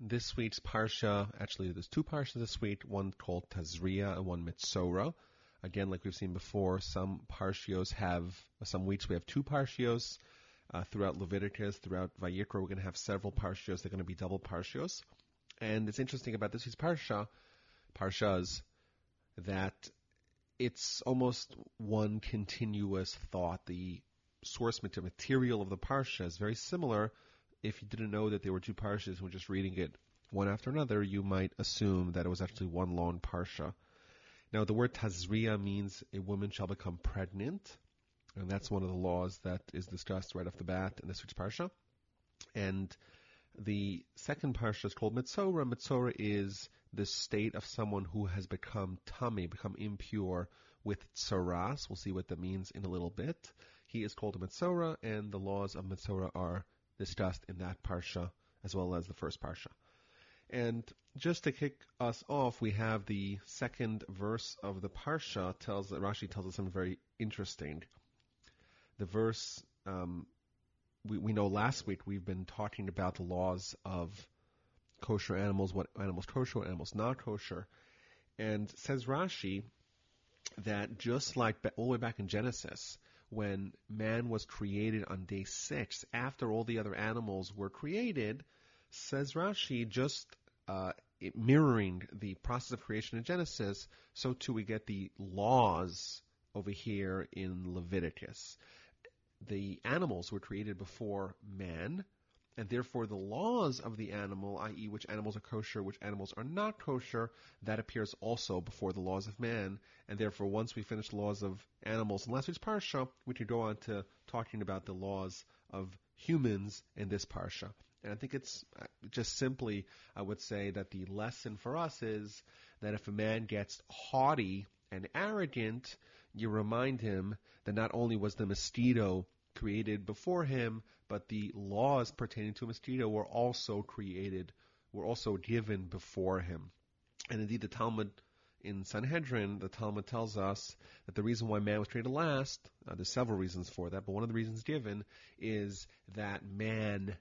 this week's parsha, actually there's two parshas this week, one called Tazria and one Metzora. Again, like we've seen before, some parshios have, some weeks we have two parshios. Uh, throughout Leviticus, throughout Vayikra, we're going to have several parshios. They're going to be double parshios. And it's interesting about this week's parsha, parshas, that it's almost one continuous thought. The source material of the parsha is very similar. If you didn't know that there were two parshas and were just reading it one after another, you might assume that it was actually one long parsha. Now, the word tazria means a woman shall become pregnant, and that's one of the laws that is discussed right off the bat in this week's parsha. And the second parsha is called Metzora. Metzora is the state of someone who has become tamei, become impure with tsaras. We'll see what that means in a little bit. He is called a Metzora, and the laws of Metzora are discussed in that parsha as well as the first parsha. And just to kick us off, we have the second verse of the parsha tells Rashi tells us something very interesting. The verse um, we, we know last week we've been talking about the laws of kosher animals, what animals kosher, what animals not kosher, and says Rashi that just like all the way back in Genesis, when man was created on day six, after all the other animals were created, says Rashi, just uh, mirroring the process of creation in Genesis, so too we get the laws over here in Leviticus. The animals were created before man, and therefore the laws of the animal, i.e., which animals are kosher, which animals are not kosher, that appears also before the laws of man, and therefore once we finish the laws of animals in last week's parsha, we can go on to talking about the laws of humans in this parsha. And I think it's uh, just simply, I would say that the lesson for us is that if a man gets haughty and arrogant, you remind him that not only was the mosquito created before him, but the laws pertaining to mosquito were also created, were also given before him. And indeed, the Talmud in Sanhedrin, the Talmud tells us that the reason why man was created last, uh, there's several reasons for that, but one of the reasons given is that man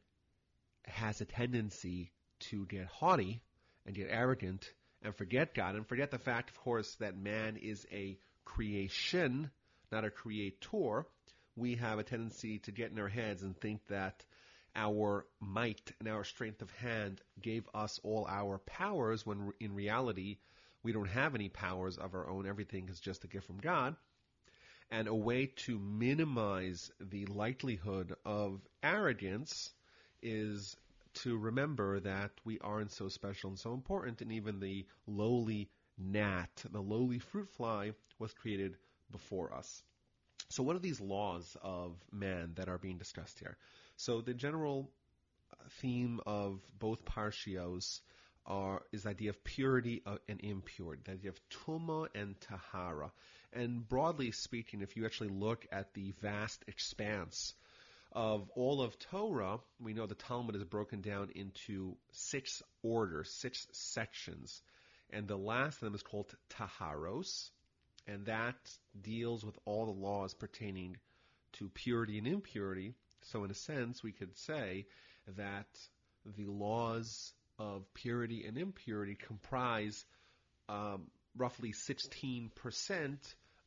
has a tendency to get haughty and get arrogant and forget God and forget the fact, of course, that man is a creation, not a creator. We have a tendency to get in our heads and think that our might and our strength of hand gave us all our powers when in reality we don't have any powers of our own. Everything is just a gift from God. And a way to minimize the likelihood of arrogance is to remember that we aren't so special and so important, and even the lowly gnat, the lowly fruit fly, was created before us. So, what are these laws of man that are being discussed here? So, the general theme of both parshios are, is the idea of purity uh, and impurity, the idea of tuma and tahara. And broadly speaking, if you actually look at the vast expanse of all of Torah, we know the Talmud is broken down into six orders, six sections. And the last of them is called Taharos, and that deals with all the laws pertaining to purity and impurity. So, in a sense, we could say that the laws of purity and impurity comprise um, roughly 16%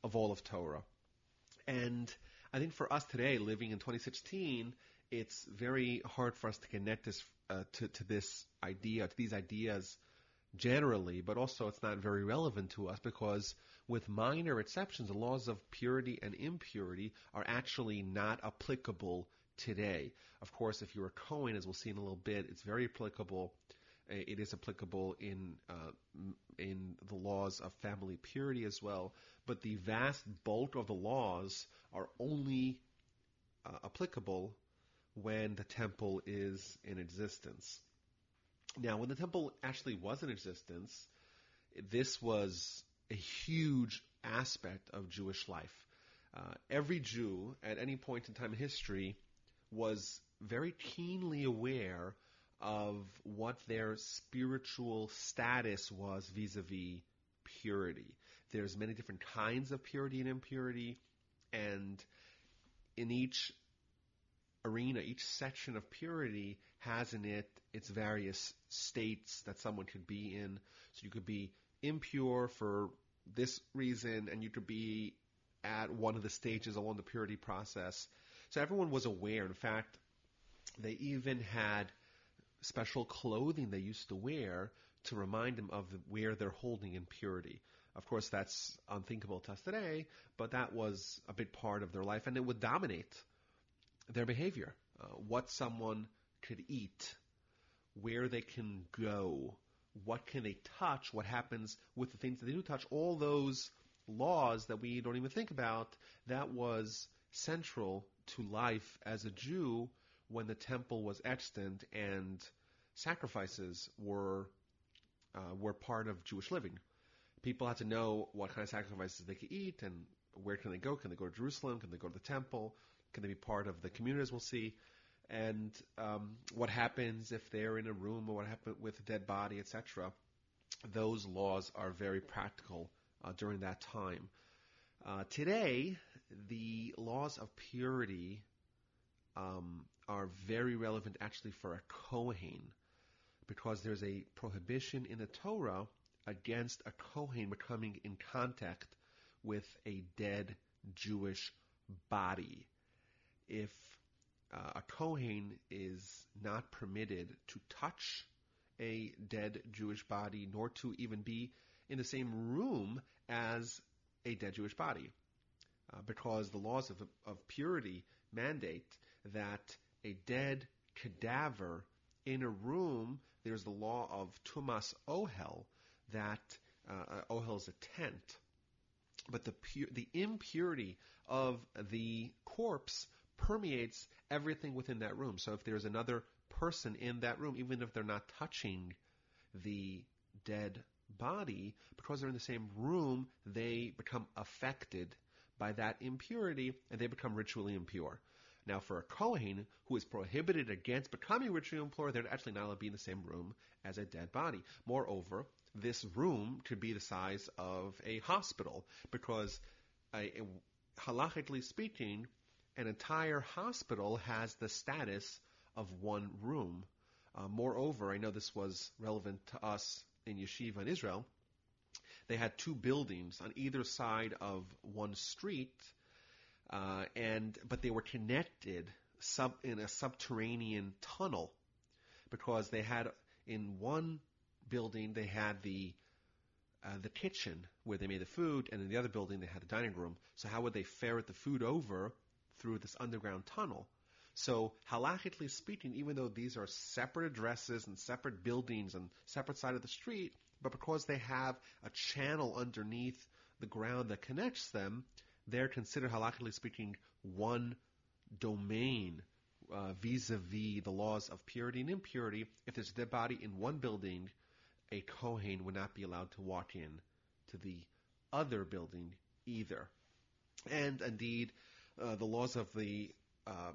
of all of Torah. And I think for us today, living in 2016, it's very hard for us to connect this uh, to, to this idea, to these ideas generally, but also it's not very relevant to us because with minor exceptions, the laws of purity and impurity are actually not applicable today. Of course, if you're a Kohen, as we'll see in a little bit, it's very applicable it is applicable in uh, in the laws of family purity as well. But the vast bulk of the laws are only uh, applicable when the temple is in existence. Now, when the temple actually was in existence, this was a huge aspect of Jewish life. Uh, every Jew at any point in time in history was very keenly aware of what their spiritual status was vis-a-vis purity. There's many different kinds of purity and impurity, and in each arena, each section of purity has in it its various states that someone could be in. So you could be impure for this reason, and you could be at one of the stages along the purity process. So everyone was aware. In fact, they even had special clothing they used to wear to remind them of where they're holding impurity. Of course, that's unthinkable to us today, but that was a big part of their life, and it would dominate their behavior. Uh, what someone could eat, where they can go, what can they touch, what happens with the things that they do touch, all those laws that we don't even think about, that was central to life as a Jew when the temple was extant and sacrifices were uh, were part of Jewish living. People had to know what kind of sacrifices they could eat and where can they go. Can they go to Jerusalem? Can they go to the temple? Can they be part of the community, as we'll see? And um, what happens if they're in a room, or what happens with a dead body, etc. Those laws are very practical uh, during that time. Uh, today, the laws of purity um, are very relevant actually for a Kohen because there's a prohibition in the Torah against a Kohen becoming in contact with a dead Jewish body. If uh, a Kohen is not permitted to touch a dead Jewish body, nor to even be in the same room as a dead Jewish body, uh, because the laws of, of purity mandate that a dead cadaver in a room, there's the law of tumas ohel, that uh, ohel is a tent, but the pu- the impurity of the corpse permeates everything within that room. So if there's another person in that room, even if they're not touching the dead body, because they're in the same room, they become affected by that impurity and they become ritually impure. Now, for a Kohen who is prohibited against becoming ritually impure, they're actually not allowed to be in the same room as a dead body. Moreover, this room could be the size of a hospital because, uh, halachically speaking, an entire hospital has the status of one room. Uh, moreover, I know this was relevant to us in yeshiva in Israel, they had two buildings on either side of one street, uh, and but they were connected sub in a subterranean tunnel because they had in one building they had the uh, the kitchen where they made the food, and in the other building they had the dining room. So how would they ferret the food over through this underground tunnel? So, halachically speaking, even though these are separate addresses and separate buildings and separate side of the street, but because they have a channel underneath the ground that connects them, they're considered halachically speaking one domain uh, vis-a-vis the laws of purity and impurity. If there's a dead body in one building, a kohen would not be allowed to walk in to the other building either. And indeed, uh, the laws of the uh,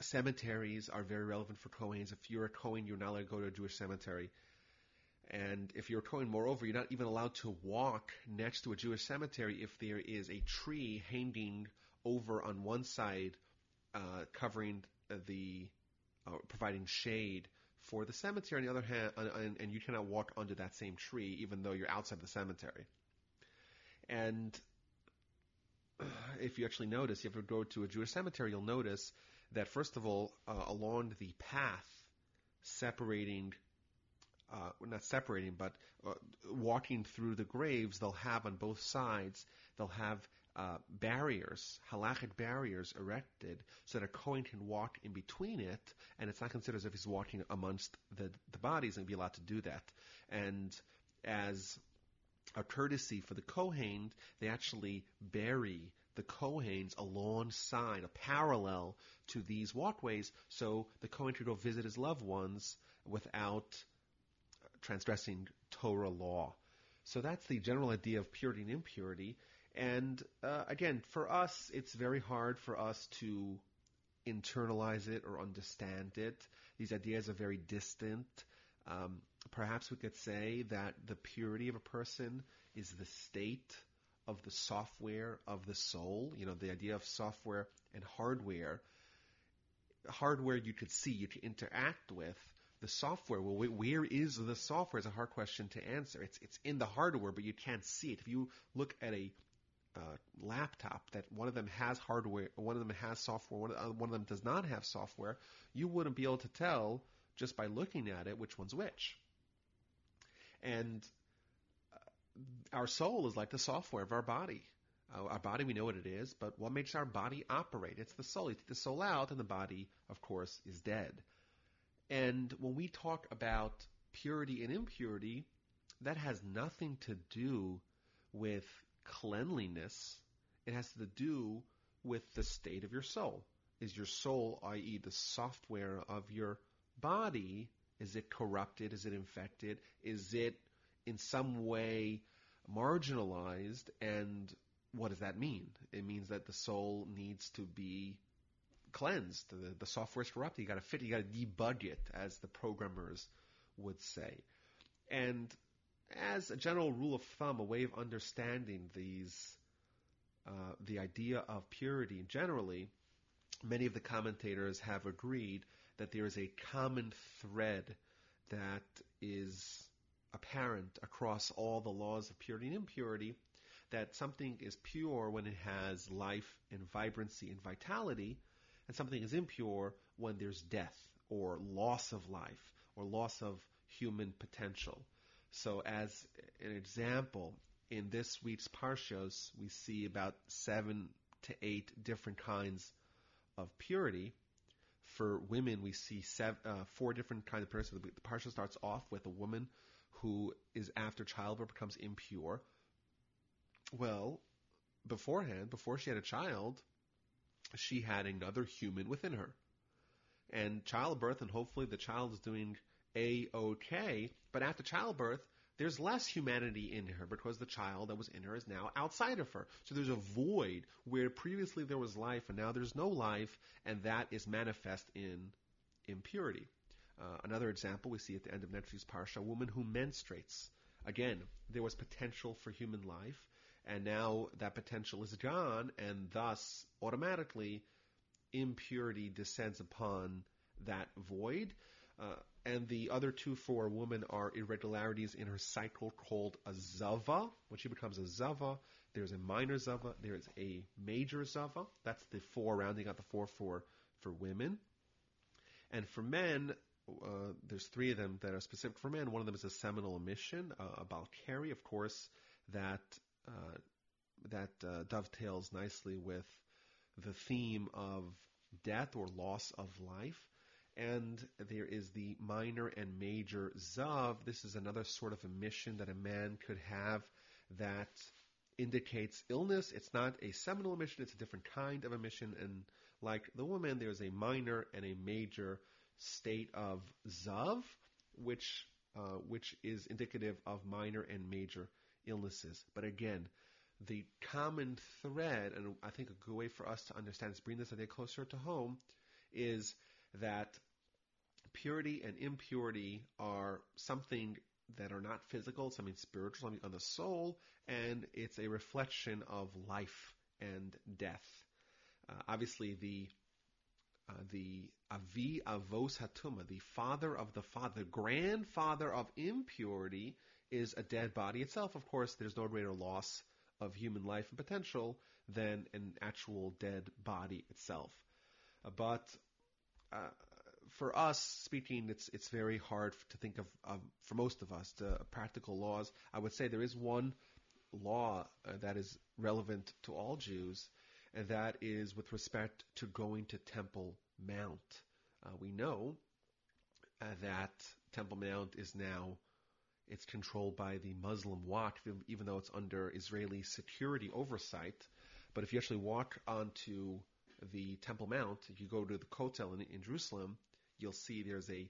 cemeteries are very relevant for Kohens. If you're a Kohen, you're not allowed to go to a Jewish cemetery. And if you're a Kohen, moreover, you're not even allowed to walk next to a Jewish cemetery if there is a tree hanging over on one side, uh, covering the, uh, providing shade for the cemetery. On the other hand, and, and you cannot walk under that same tree even though you're outside the cemetery. And if you actually notice, if you go to a Jewish cemetery, you'll notice that first of all, uh, along the path separating, uh, not separating, but uh, walking through the graves, they'll have on both sides, they'll have uh, barriers, halachic barriers erected, so that a Kohen can walk in between it, and it's not considered as if he's walking amongst the, the bodies and be allowed to do that. And as a courtesy for the Kohen, they actually bury the Kohanes alongside, a parallel to these walkways, so the Kohen could go visit his loved ones without transgressing Torah law. So that's the general idea of purity and impurity. And uh, again, for us, it's very hard for us to internalize it or understand it. These ideas are very distant. Um, perhaps we could say that the purity of a person is the state of the software of the soul. You know, the idea of software and hardware hardware you could see, you could interact with. The software, well, where is the software? Is a hard question to answer. It's it's in the hardware, but you can't see it. If you look at a uh, laptop that one of them has hardware, one of them has software, one uh, one of them does not have software, you wouldn't be able to tell just by looking at it which one's which. And uh, our soul is like the software of our body. Uh, our body, we know what it is, but what makes our body operate? It's the soul. You take the soul out, and the body, of course, is dead. And when we talk about purity and impurity, that has nothing to do with cleanliness. It has to do with the state of your soul. Is your soul, i.e., the software of your body, is it corrupted? Is it infected? Is it in some way marginalized? And what does that mean? It means that the soul needs to be cleansed. The, the software is corrupted. You got to fit. You got to debug it, as the programmers would say. And as a general rule of thumb, a way of understanding these, uh, the idea of purity generally, many of the commentators have agreed that there is a common thread that is apparent across all the laws of purity and impurity, that something is pure when it has life and vibrancy and vitality, and something is impure when there's death or loss of life or loss of human potential. So as an example, in this week's Parshas, we see about seven to eight different kinds of purity. For women, we see seven, uh, four different kinds of purity. The Parsha starts off with a woman who is after childbirth becomes impure. Well, beforehand, before she had a child, she had another human within her. And childbirth, and hopefully the child is doing a-okay, but after childbirth, there's less humanity in her because the child that was in her is now outside of her. So there's a void where previously there was life and now there's no life, and that is manifest in impurity. Uh, another example we see at the end of week's parsha: a woman who menstruates. Again, there was potential for human life, and now that potential is gone, and thus automatically impurity descends upon that void. Uh, and the other two for a woman are irregularities in her cycle called a zava. When she becomes a zava, there's a minor zava, there's a major zava. That's the four, rounding out the four for, for women. And for men, uh, there's three of them that are specific for men. One of them is a seminal emission, uh, a baal keri, of course, that uh, that uh, dovetails nicely with the theme of death or loss of life and there is the minor and major zav. This is another sort of emission that a man could have that indicates illness. It's not a seminal emission, it's a different kind of emission. And like the woman, there's a minor and a major state of zav, which, uh, which is indicative of minor and major illnesses. But again, the common thread, and I think a good way for us to understand this, bring this idea closer to home, is that purity and impurity are something that are not physical, something spiritual, something on the soul, and it's a reflection of life and death. Uh, obviously, the uh, the avi avos hatuma, the father of the father, the grandfather of impurity, is a dead body itself. Of course, there's no greater loss of human life and potential than an actual dead body itself. Uh, but uh, for us speaking, it's it's very hard to think of, of for most of us the practical laws. I would say there is one law uh, that is relevant to all Jews, and that is with respect to going to Temple Mount. Uh, we know uh, that Temple Mount is now it's controlled by the Muslim Waqf, even though it's under Israeli security oversight. But if you actually walk onto the Temple Mount, if you go to the Kotel in, in Jerusalem, you'll see there's a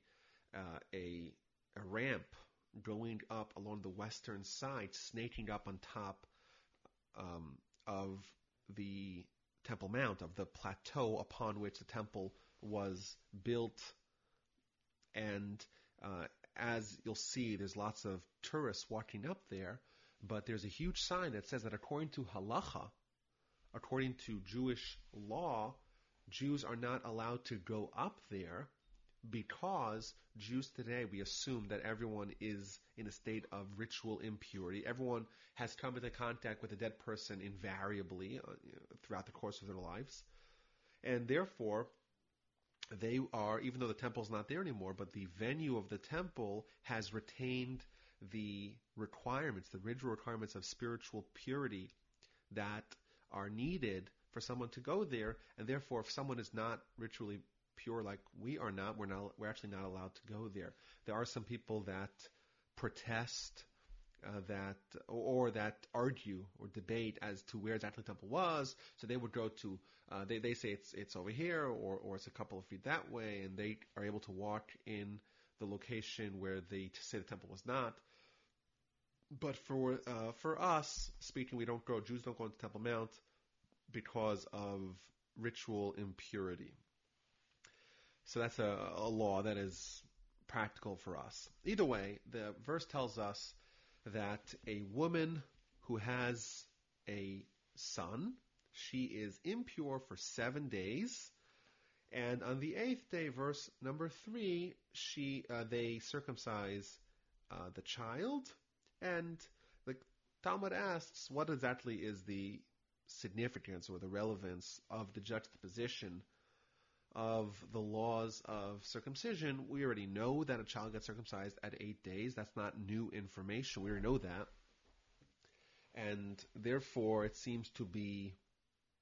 uh, a, a ramp going up along the western side, snaking up on top um, of the Temple Mount, of the plateau upon which the temple was built. And uh, as you'll see, there's lots of tourists walking up there, but there's a huge sign that says that according to halacha, according to Jewish law, Jews are not allowed to go up there because Jews today, we assume that everyone is in a state of ritual impurity. Everyone has come into contact with a dead person invariably uh, throughout the course of their lives. And therefore, they are, even though the temple is not there anymore, but the venue of the temple has retained the requirements, the ritual requirements of spiritual purity that are needed for someone to go there, and therefore, if someone is not ritually pure like we are not, we're not, we're actually not allowed to go there. There are some people that protest uh, that or that argue or debate as to where exactly the temple was. So they would go to uh, they they say it's it's over here or or it's a couple of feet that way, and they are able to walk in the location where they say the temple was not. But for uh, for us speaking, we don't go. Jews don't go into Temple Mount because of ritual impurity. So that's a, a law that is practical for us. Either way, the verse tells us that a woman who has a son, she is impure for seven days. And on the eighth day, verse number three, she uh, they circumcise uh, the child, and the Talmud asks, what exactly is the significance or the relevance of the juxtaposition of the laws of circumcision? We already know that a child gets circumcised at eight days. That's not new information. We already know that. And therefore, it seems to be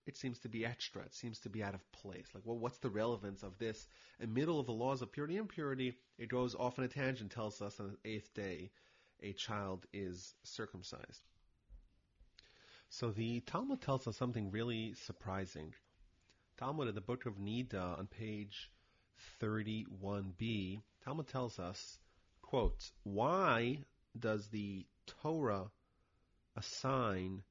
it seems to be extra. It seems to be out of place. Like, well, what's the relevance of this? In middle of the laws of purity and impurity, it goes off on a tangent, tells us on the eighth day a child is circumcised. So the Talmud tells us something really surprising. Talmud in the book of Nida on page 31b, Talmud tells us, quote, why does the Torah assign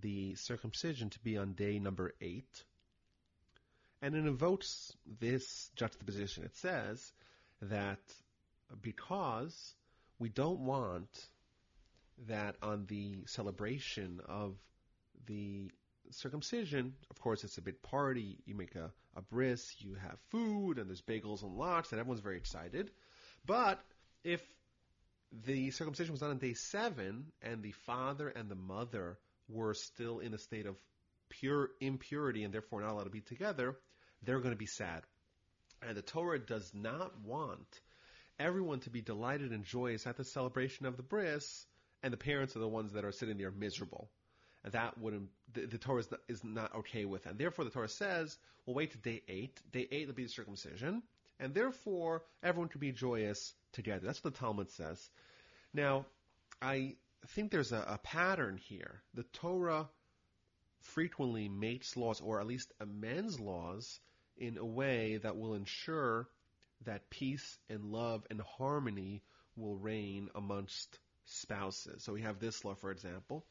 the circumcision to be on day number eight? And it invokes this juxtaposition. It says that because we don't want that on the celebration of the circumcision, of course, it's a big party. You make a, a bris, you have food, and there's bagels and lox, and everyone's very excited. But if the circumcision was done on day seven, and the father and the mother were still in a state of pure impurity and therefore not allowed to be together, they're going to be sad. And the Torah does not want everyone to be delighted and joyous at the celebration of the bris, and the parents are the ones that are sitting there miserable. And that wouldn't, the, the Torah is not, is not, okay with. And therefore the Torah says, we'll wait to day eight. Day eight will be the circumcision. And therefore everyone can be joyous together. That's what the Talmud says. Now, I think there's a, a pattern here. The Torah frequently makes laws, or at least amends laws, in a way that will ensure that peace and love and harmony will reign amongst spouses. So we have this law, for example.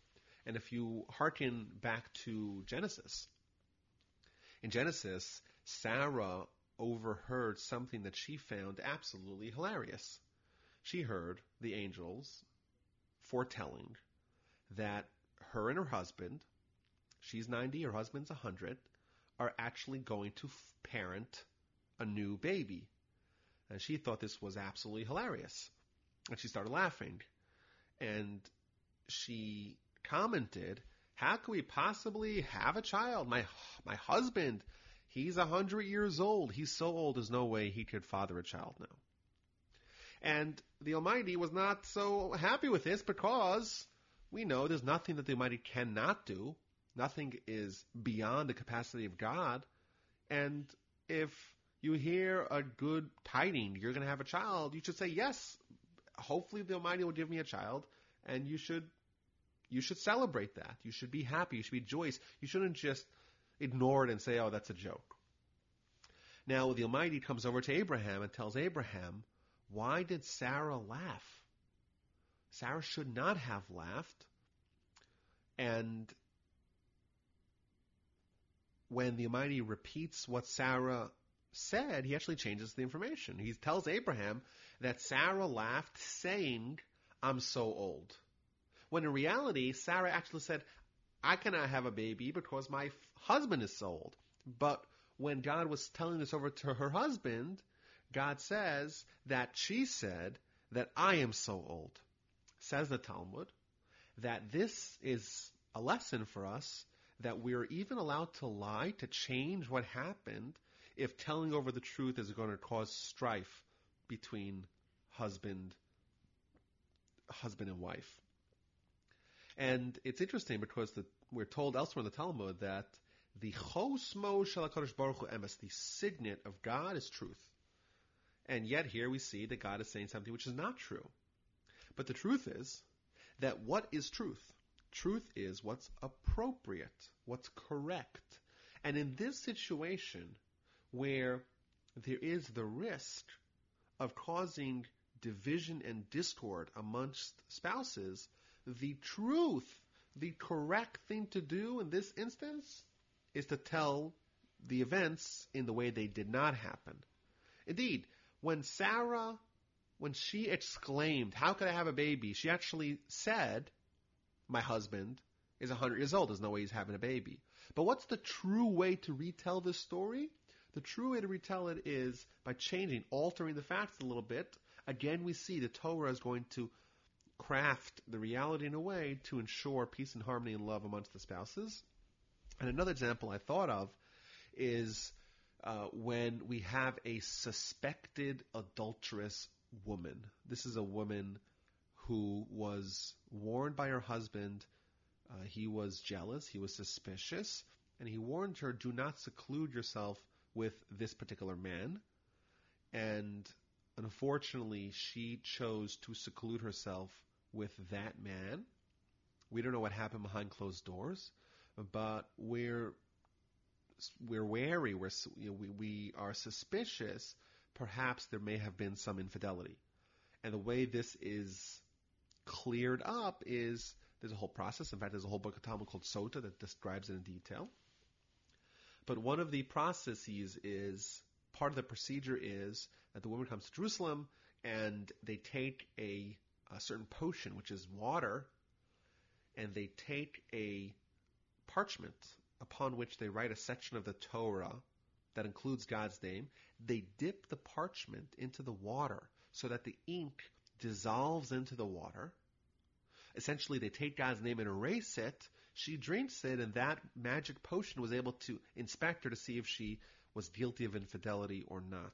And if you hearken back to Genesis, in Genesis, Sarah overheard something that she found absolutely hilarious. She heard the angels foretelling that her and her husband, she's 90, her husband's 100, are actually going to parent a new baby. And she thought this was absolutely hilarious. And she started laughing. And she commented, how could we possibly have a child? My, my husband, he's a hundred years old. He's so old, there's no way he could father a child now. And the Almighty was not so happy with this because we know there's nothing that the Almighty cannot do. Nothing is beyond the capacity of God. And if you hear a good tiding, you're going to have a child, you should say, yes, hopefully the Almighty will give me a child. And you should you should celebrate that. You should be happy. You should be joyous. You shouldn't just ignore it and say, oh, that's a joke. Now, the Almighty comes over to Abraham and tells Abraham, why did Sarah laugh? Sarah should not have laughed. And when the Almighty repeats what Sarah said, he actually changes the information. He tells Abraham that Sarah laughed, saying, I'm so old. When in reality, Sarah actually said, I cannot have a baby because my f- husband is so old. But when God was telling this over to her husband, God says that she said that I am so old. Says the Talmud that this is a lesson for us that we're even allowed to lie to change what happened if telling over the truth is going to cause strife between husband husband and wife. And it's interesting because the, we're told elsewhere in the Talmud that the chosamo shel Hakadosh baruch hu emes, the signet of God is truth. And yet here we see that God is saying something which is not true. But the truth is that what is truth? Truth is what's appropriate, what's correct. And in this situation where there is the risk of causing division and discord amongst spouses, the truth, the correct thing to do in this instance is to tell the events in the way they did not happen. Indeed, when Sarah, when she exclaimed, How could I have a baby? she actually said, My husband is 100 years old. There's no way he's having a baby. But what's the true way to retell this story? The true way to retell it is by changing, altering the facts a little bit. Again, we see the Torah is going to craft the reality in a way to ensure peace and harmony and love amongst the spouses. And another example I thought of is uh, when we have a suspected adulterous woman. This is a woman who was warned by her husband. Uh, he was jealous, he was suspicious, and he warned her, do not seclude yourself with this particular man. And unfortunately, she chose to seclude herself with that man. We don't know what happened behind closed doors, but we're we're wary. We're you know, we we are suspicious. Perhaps there may have been some infidelity, and the way this is cleared up is there's a whole process. In fact, there's a whole book of Talmud called Sota that describes it in detail. But one of the processes is part of the procedure is that the woman comes to Jerusalem and they take a, a certain potion, which is water, and they take a parchment upon which they write a section of the Torah that includes God's name. They dip the parchment into the water so that the ink dissolves into the water. Essentially, they take God's name and erase it. She drinks it, and that magic potion was able to inspect her to see if she was guilty of infidelity or not.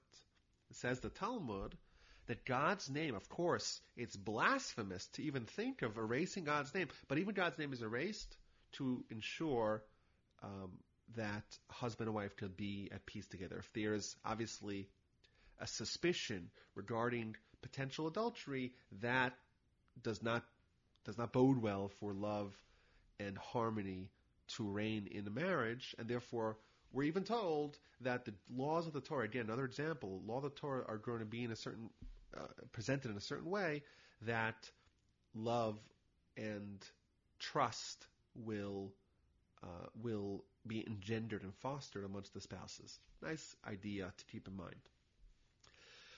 It says the Talmud that God's name, of course, it's blasphemous to even think of erasing God's name, but even God's name is erased to ensure um, that husband and wife could be at peace together. If there's obviously a suspicion regarding potential adultery, that does not does not bode well for love and harmony to reign in a marriage, and therefore we're even told that the laws of the Torah, again, another example, law of the Torah are going to be in a certain, uh, presented in a certain way that love and trust will, uh, will be engendered and fostered amongst the spouses. Nice idea to keep in mind.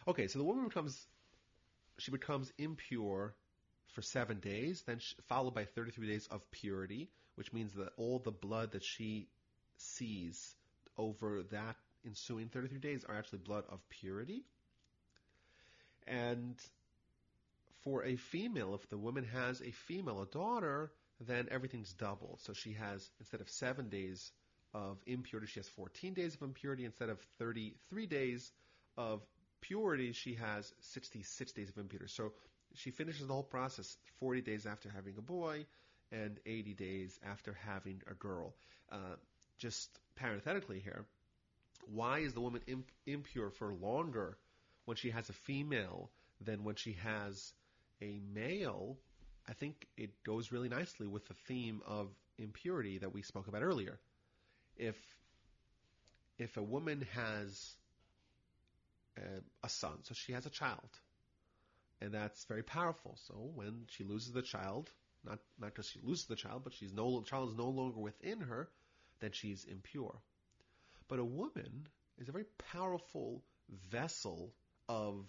Okay, so the woman becomes, she becomes impure for seven days, then followed by 33 days of purity, which means that all the blood that she sees over that ensuing 33 days are actually blood of purity. And for a female, if the woman has a female, a daughter, then everything's double. So she has, instead of seven days of impurity, she has 14 days of impurity. Instead of 33 days of purity, she has 66 days of impurity. So she finishes the whole process 40 days after having a boy and 80 days after having a girl. Uh, just parenthetically here, why is the woman imp- impure for longer when she has a female than when she has a male? I think it goes really nicely with the theme of impurity that we spoke about earlier. If if a woman has a, a son, so she has a child, and that's very powerful. So when she loses the child, not not because she loses the child, but she's no child is no longer within her, then she's impure. But a woman is a very powerful vessel of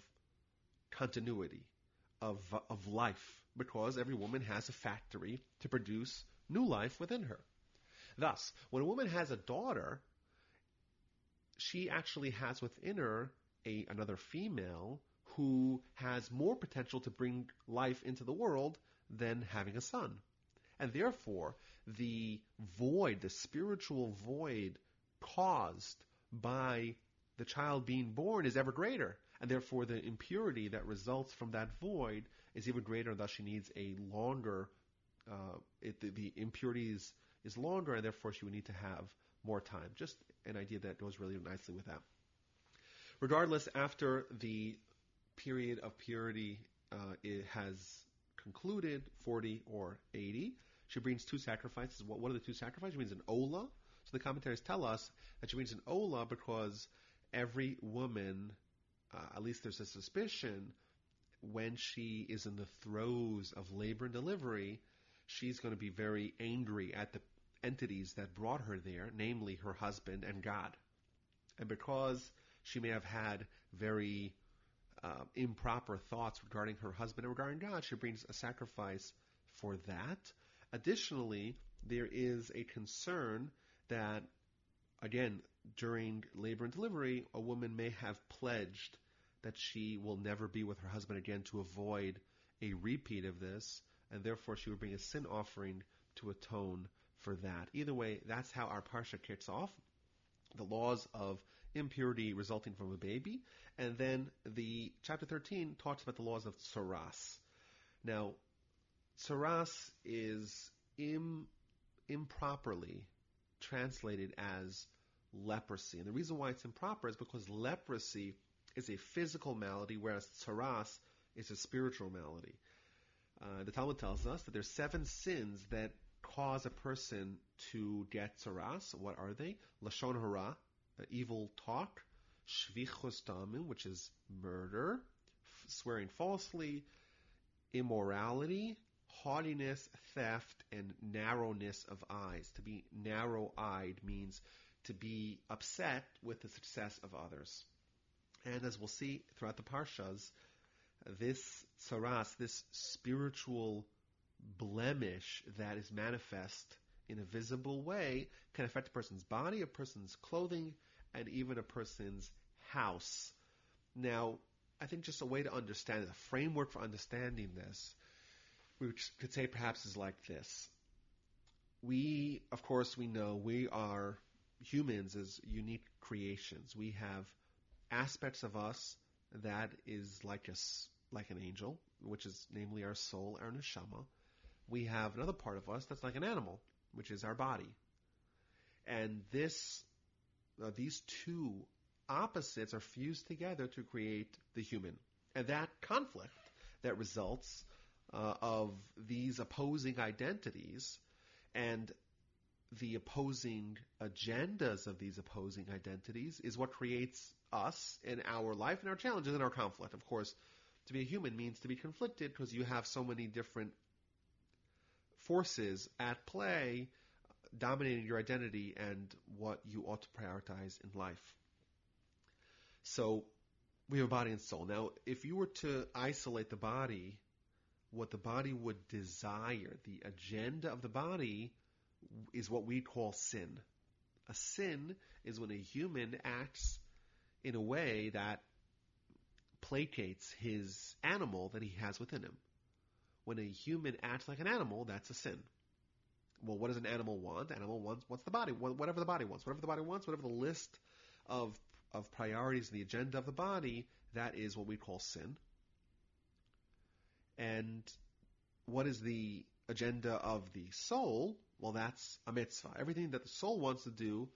continuity, of, of life, because every woman has a factory to produce new life within her. Thus, when a woman has a daughter, she actually has within her a another female who has more potential to bring life into the world than having a son. And therefore, the void, the spiritual void caused by the child being born is ever greater. And therefore, the impurity that results from that void is even greater, and thus she needs a longer, uh, it, the, the impurity is, is longer, and therefore she would need to have more time. Just an idea that goes really nicely with that. Regardless, after the period of purity uh, it has concluded, 40 or 80, she brings two sacrifices. What, what are the two sacrifices? She brings an ola. So the commentaries tell us that she brings an ola because every woman, uh, at least there's a suspicion, when she is in the throes of labor and delivery, she's going to be very angry at the entities that brought her there, namely her husband and God. And because she may have had very uh, improper thoughts regarding her husband and regarding God, she brings a sacrifice for that. Additionally, there is a concern that, again, during labor and delivery, a woman may have pledged that she will never be with her husband again to avoid a repeat of this, and therefore she would bring a sin offering to atone for that. Either way, that's how our parsha kicks off. The laws of impurity resulting from a baby, and then the chapter 13 talks about the laws of tsaras. Now, tsaras is Im, improperly translated as leprosy. And the reason why it's improper is because leprosy is a physical malady, whereas tsaras is a spiritual malady. Uh, the Talmud tells us that there's seven sins that cause a person to get tsaras. What are they? Lashon hara, evil talk, shefichus damim, which is murder, swearing falsely, immorality, haughtiness, theft, and narrowness of eyes. To be narrow-eyed means to be upset with the success of others. And as we'll see throughout the parshas, this tsaras, this spiritual blemish that is manifest in a visible way, can affect a person's body, a person's clothing, and even a person's house. Now, I think just a way to understand it, a framework for understanding this, we could say perhaps is like this. We, of course, we know we are humans as unique creations. We have aspects of us that is like us, like an angel, which is namely our soul, our neshama. We have another part of us that's like an animal, which is our body. And this, uh, these two opposites are fused together to create the human. And that conflict that results uh, of these opposing identities and the opposing agendas of these opposing identities is what creates us in our life and our challenges and our conflict. Of course, to be a human means to be conflicted because you have so many different forces at play dominating your identity and what you ought to prioritize in life. So we have a body and soul. Now, if you were to isolate the body, what the body would desire, the agenda of the body is what we call sin. A sin is when a human acts in a way that placates his animal that he has within him. When a human acts like an animal, that's a sin. Well, what does an animal want? Animal wants what's the body, whatever the body wants, whatever the body wants, whatever the list of of priorities, and the agenda of the body, that is what we call sin. And what is the agenda of the soul? Well, that's a mitzvah. Everything that the soul wants to do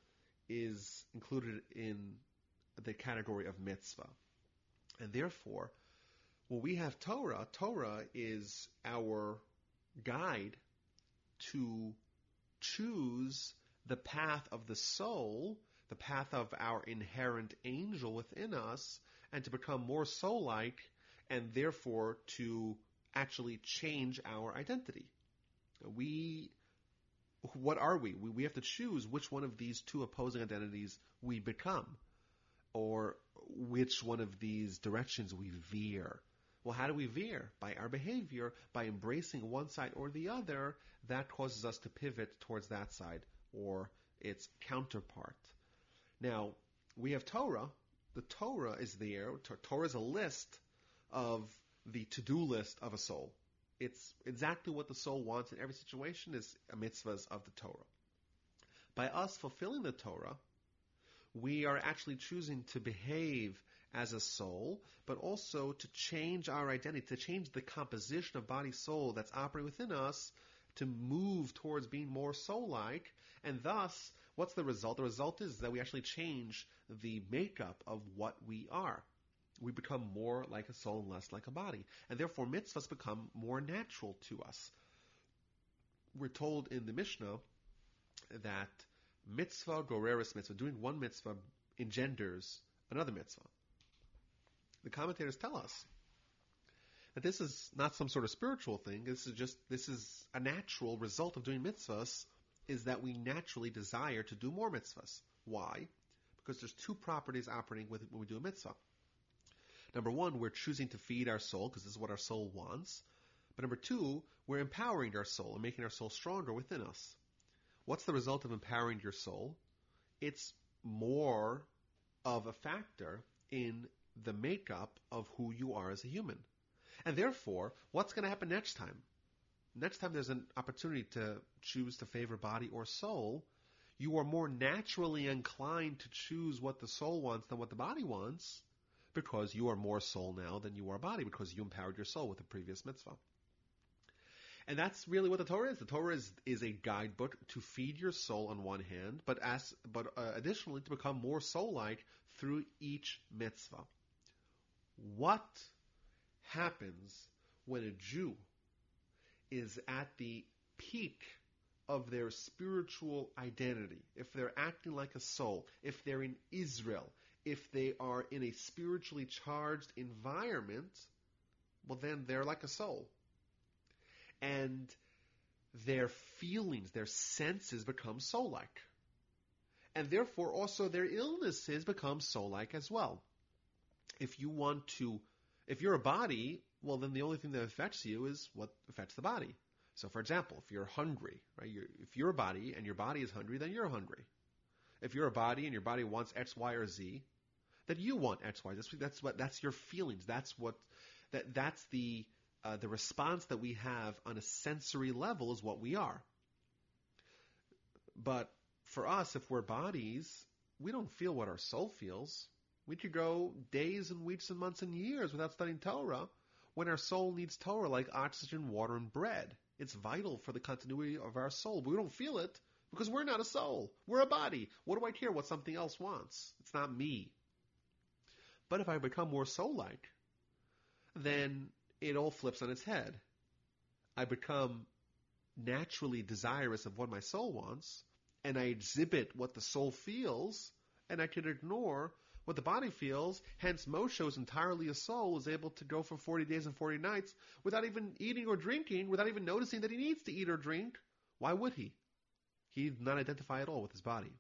is included in the category of mitzvah. And therefore, when we have Torah, Torah is our guide to choose the path of the soul, the path of our inherent angel within us, and to become more soul-like, and therefore to actually change our identity. We, what are we? we? We have to choose which one of these two opposing identities we become or which one of these directions we veer. Well, how do we veer? By our behavior, by embracing one side or the other, that causes us to pivot towards that side or its counterpart. Now, we have Torah. The Torah is there. Torah is a list of the to-do list of a soul. It's exactly what the soul wants in every situation is a mitzvahs of the Torah. By us fulfilling the Torah, we are actually choosing to behave as a soul, but also to change our identity, to change the composition of body soul that's operating within us to move towards being more soul like. And thus, what's the result? The result is that we actually change the makeup of what we are. We become more like a soul and less like a body. And therefore, mitzvahs become more natural to us. We're told in the Mishnah that mitzvah goreres mitzvah, doing one mitzvah engenders another mitzvah. The commentators tell us that this is not some sort of spiritual thing. This is just this is a natural result of doing mitzvahs. Is that we naturally desire to do more mitzvahs? Why? Because there's two properties operating with when we do a mitzvah. Number one, we're choosing to feed our soul because this is what our soul wants. But number two, we're empowering our soul and making our soul stronger within us. What's the result of empowering your soul? It's more of a factor in the makeup of who you are as a human. And therefore, what's going to happen next time? Next time there's an opportunity to choose to favor body or soul, you are more naturally inclined to choose what the soul wants than what the body wants because you are more soul now than you are body because you empowered your soul with the previous mitzvah. And that's really what the Torah is. The Torah is, is a guidebook to feed your soul on one hand, but as but uh, additionally to become more soul-like through each mitzvah. What happens when a Jew is at the peak of their spiritual identity, if they're acting like a soul, if they're in Israel, if they are in a spiritually charged environment, well, then they're like a soul. And their feelings, their senses become soul like. And therefore, also their illnesses become soul like as well. If you want to if you're a body, well, then the only thing that affects you is what affects the body. So, for example, if you're hungry, right? You're, if you're a body and your body is hungry, then you're hungry. If you're a body and your body wants X, Y, or Z, then you want X, Y. That's, that's what that's your feelings. That's what that that's the uh, the response that we have on a sensory level is what we are. But for us, if we're bodies, we don't feel what our soul feels. We could go days and weeks and months and years without studying Torah when our soul needs Torah like oxygen, water, and bread. It's vital for the continuity of our soul, but we don't feel it because we're not a soul. We're a body. What do I care what something else wants? It's not me. But if I become more soul like, then it all flips on its head. I become naturally desirous of what my soul wants, and I exhibit what the soul feels, and I can ignore what the body feels. Hence, Moshe was entirely a soul, is able to go for 40 days and 40 nights without even eating or drinking, without even noticing that he needs to eat or drink. Why would he? He did not identify at all with his body.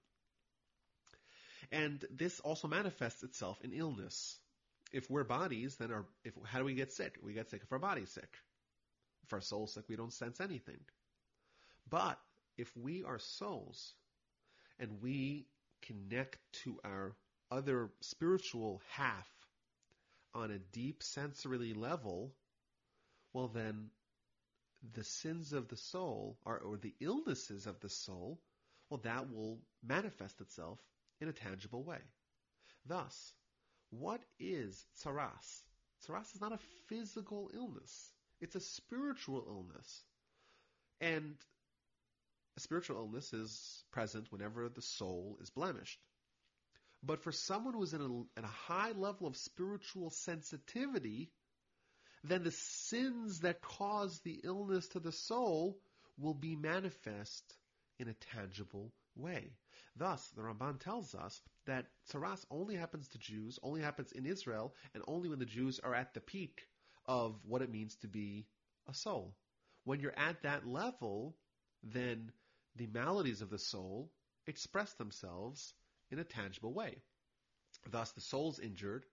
And this also manifests itself in illness. If we're bodies, then our, if, how do we get sick? We get sick if our body's sick. If our soul's sick, we don't sense anything. But if we are souls and we connect to our other spiritual half on a deep sensory level, well then the sins of the soul or, or the illnesses of the soul, well that will manifest itself in a tangible way. Thus, what is tsaras? Tsaras is not a physical illness. It's a spiritual illness. And a spiritual illness is present whenever the soul is blemished. But for someone who's in a, in a high level of spiritual sensitivity, then the sins that cause the illness to the soul will be manifest in a tangible way. Thus, the Ramban tells us that tsaras only happens to Jews, only happens in Israel, and only when the Jews are at the peak of what it means to be a soul. When you're at that level, then the maladies of the soul express themselves in a tangible way. Thus, the soul's injured,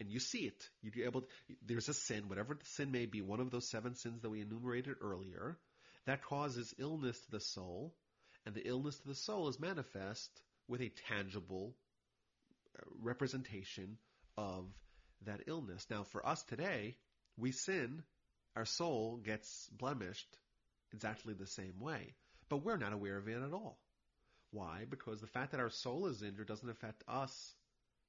and you see it. You're able. To, there's a sin, whatever the sin may be, one of those seven sins that we enumerated earlier, that causes illness to the soul, and the illness to the soul is manifest with a tangible uh, representation of that illness. Now, for us today, we sin, our soul gets blemished exactly the same way, but we're not aware of it at all. Why? Because the fact that our soul is injured doesn't affect us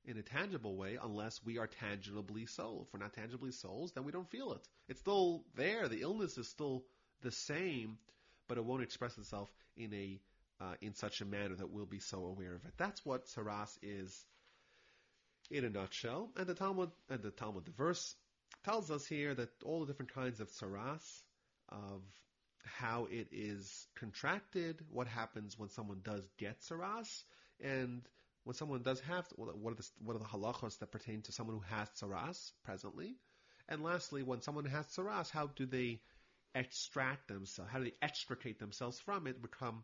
in a tangible way unless we are tangibly soul. If we're not tangibly souls, then we don't feel it. It's still there. The illness is still the same, but it won't express itself in a uh, in such a manner that we'll be so aware of it. That's what tsaras is in a nutshell. And the Talmud and the Talmud, the verse tells us here that all the different kinds of tsaras, of how it is contracted, what happens when someone does get tsaras, and when someone does have, what are the, what are the halachos that pertain to someone who has tsaras presently? And lastly, when someone has tsaras, how do they extract themselves? How do they extricate themselves from it, become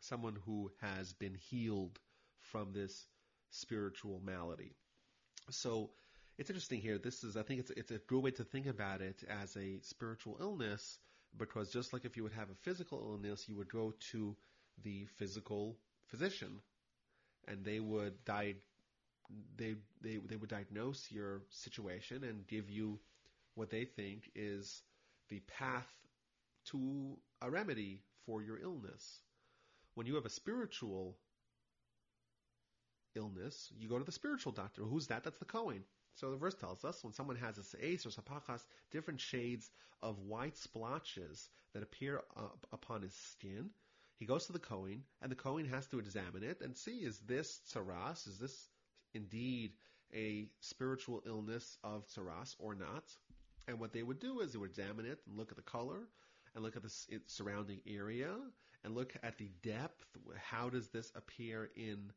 someone who has been healed from this spiritual malady? So it's interesting here. This is, I think, it's it's a good way to think about it as a spiritual illness, because just like if you would have a physical illness, you would go to the physical physician, and they would di- they they they would diagnose your situation and give you what they think is the path to a remedy for your illness. When you have a spiritual illness, you go to the spiritual doctor. Who's that? That's the Kohen. So the verse tells us when someone has a seis or sapachas, different shades of white splotches that appear upon his skin, he goes to the Kohen, and the Kohen has to examine it and see is this tsaras, is this indeed a spiritual illness of tsaras or not? And what they would do is they would examine it and look at the color and look at the surrounding area and look at the depth. How does this appear in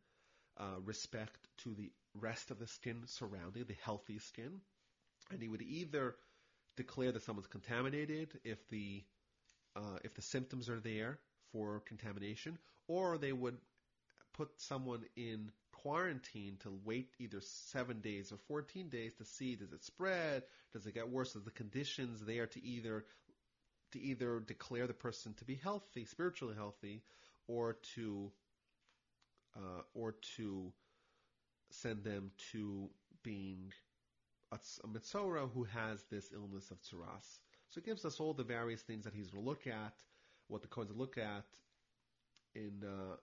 uh, respect to the rest of the skin surrounding the healthy skin. And he would either declare that someone's contaminated if the uh, if the symptoms are there for contamination, or they would put someone in quarantine to wait either seven days or 14 days to see does it spread, does it get worse, are the conditions there to either to either declare the person to be healthy, spiritually healthy, or to uh, or to send them to being a, a Mitzora who has this illness of tsaras. So it gives us all the various things that he's going to look at, what the Kohen's look at in uh,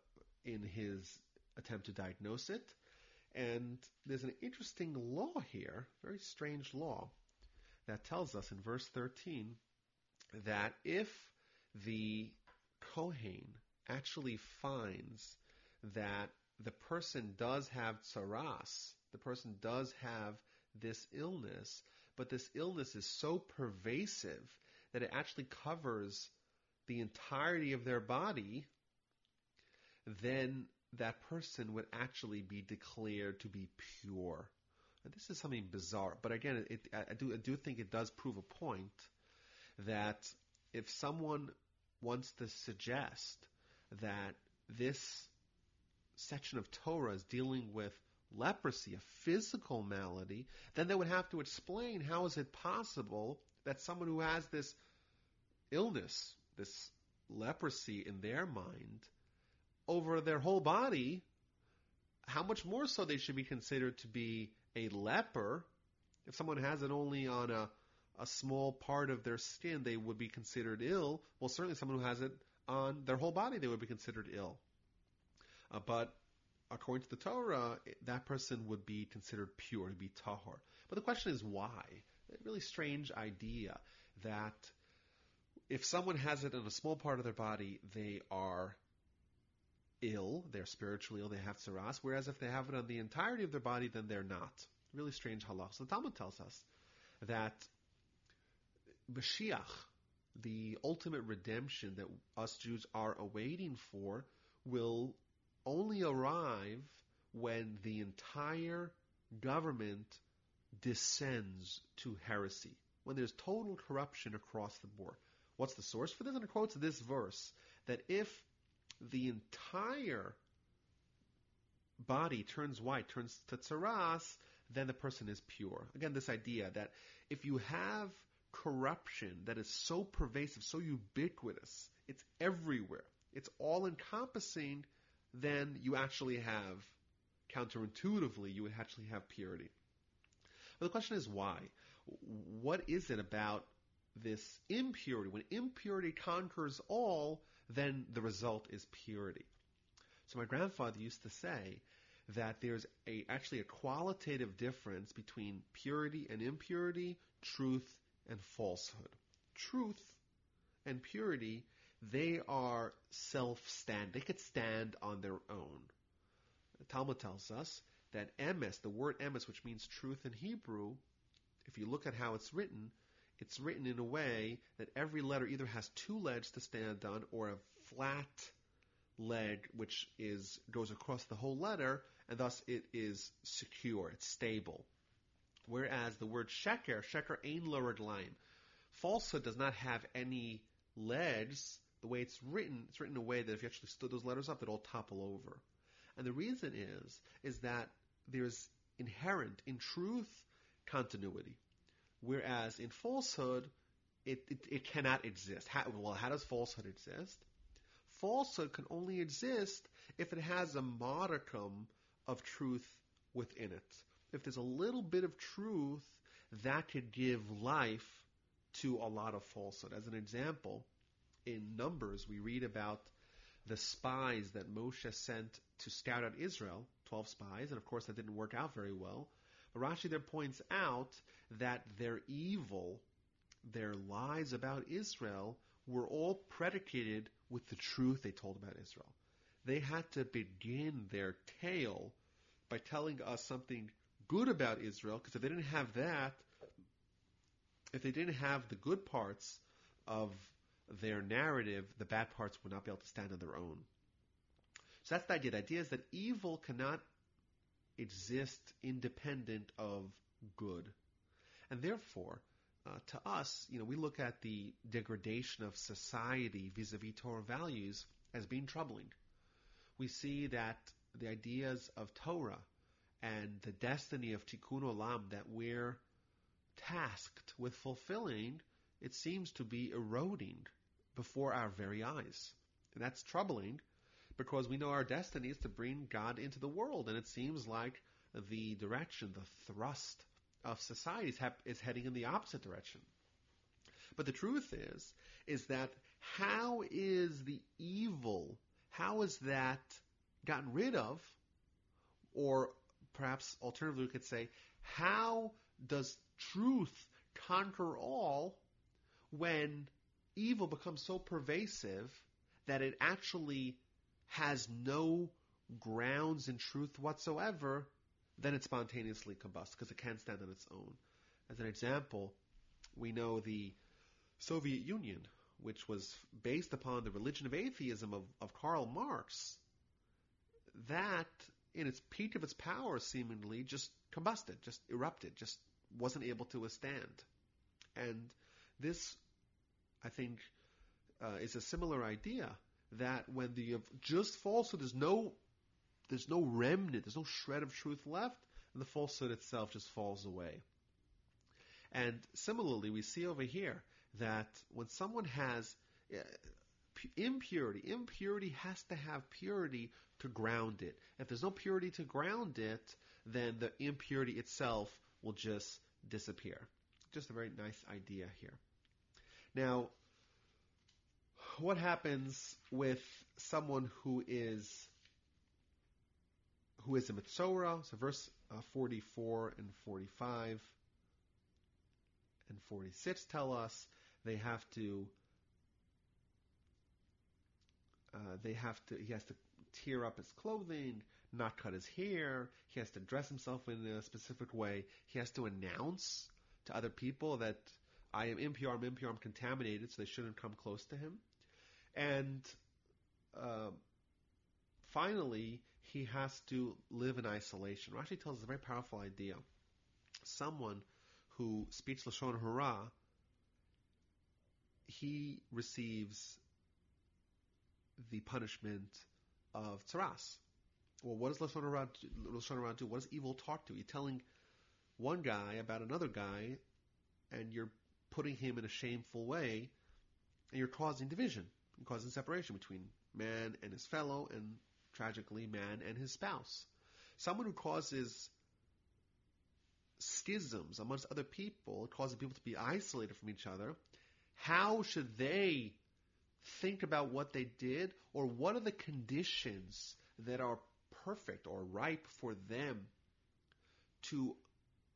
in his attempt to diagnose it. And there's an interesting law here, very strange law, that tells us in verse 13 that if the Kohen actually finds that the person does have tsaras, the person does have this illness, but this illness is so pervasive that it actually covers the entirety of their body, then that person would actually be declared to be pure. And this is something bizarre, but again, it, I, do, I do think it does prove a point that if someone wants to suggest that this section of Torah is dealing with leprosy, a physical malady, then they would have to explain how is it possible that someone who has this illness, this leprosy in their mind, over their whole body, how much more so they should be considered to be a leper. If someone has it only on a, a small part of their skin, they would be considered ill. Well, certainly someone who has it on their whole body, they would be considered ill. Uh, but according to the Torah, that person would be considered pure, to be tahor. But the question is why? A really strange idea that if someone has it in a small part of their body, they are ill, they're spiritually ill, they have tsaras, whereas if they have it on the entirety of their body, then they're not. Really strange halach. So the Talmud tells us that Mashiach, the ultimate redemption that us Jews are awaiting for, will only arrive when the entire government descends to heresy, when there's total corruption across the board. What's the source for this? And it quotes this verse that if the entire body turns white, turns to tsaras, then the person is pure. Again, this idea that if you have corruption that is so pervasive, so ubiquitous, it's everywhere, it's all encompassing, then you actually have counterintuitively you would actually have purity. But the question is why? What is it about this impurity? When impurity conquers all, then the result is purity. So my grandfather used to say that there's a actually a qualitative difference between purity and impurity, truth and falsehood. Truth and purity, they are self-stand. They could stand on their own. The Talmud tells us that emes, the word emes, which means truth in Hebrew, if you look at how it's written, it's written in a way that every letter either has two legs to stand on or a flat leg which is goes across the whole letter, and thus it is secure, it's stable. Whereas the word sheker, sheker lo raglaim, falsehood does not have any legs. The way it's written, it's written in a way that if you actually stood those letters up, they'd all topple over. And the reason is, is that there's inherent in truth continuity, whereas in falsehood, it, it, it cannot exist. How, well, how does falsehood exist? Falsehood can only exist if it has a modicum of truth within it. If there's a little bit of truth, that could give life to a lot of falsehood. As an example, in Numbers, we read about the spies that Moshe sent to scout out Israel, 12 spies, and of course that didn't work out very well. But Rashi there points out that their evil, their lies about Israel, were all predicated with the truth they told about Israel. They had to begin their tale by telling us something good about Israel, because if they didn't have that, if they didn't have the good parts of their narrative, the bad parts would not be able to stand on their own. So that's the idea. The idea is that evil cannot exist independent of good. And therefore, uh, to us, you know, we look at the degradation of society vis-a-vis Torah values as being troubling. We see that the ideas of Torah and the destiny of Tikkun Olam that we're tasked with fulfilling, it seems to be eroding before our very eyes. And that's troubling because we know our destiny is to bring God into the world. And it seems like the direction, the thrust of society is, is heading in the opposite direction. But the truth is, is that how is the evil, how is that gotten rid of? Or perhaps alternatively we could say, how does truth conquer all when evil becomes so pervasive that it actually has no grounds in truth whatsoever, then it spontaneously combusts because it can't stand on its own. As an example, we know the Soviet Union, which was based upon the religion of atheism of, of Karl Marx, that in its peak of its power seemingly just combusted, just erupted, just wasn't able to withstand. And this I think, uh, is a similar idea that when the just falsehood, there's no, there's no remnant, there's no shred of truth left, and the falsehood itself just falls away. And similarly, we see over here that when someone has uh, impurity, impurity has to have purity to ground it. If there's no purity to ground it, then the impurity itself will just disappear. Just a very nice idea here. Now, what happens with someone who is who is a Mitzora? So verse uh, 44 and 45 and 46 tell us they have to uh, they have to he has to tear up his clothing, not cut his hair, he has to dress himself in a specific way, he has to announce to other people that I am impure, I'm impure, I'm contaminated, so they shouldn't come close to him. And uh, finally, he has to live in isolation. Rashi tells us a very powerful idea. Someone who speaks Lashon Hara, he receives the punishment of tzaras. Well, what does Lashon Hara, Lashon Hara do? What does evil talk to? You're telling one guy about another guy, and you're putting him in a shameful way, and you're causing division, and causing separation between man and his fellow, and tragically, man and his spouse. someone who causes schisms amongst other people, causing people to be isolated from each other, how should they think about what they did, or what are the conditions that are perfect or ripe for them to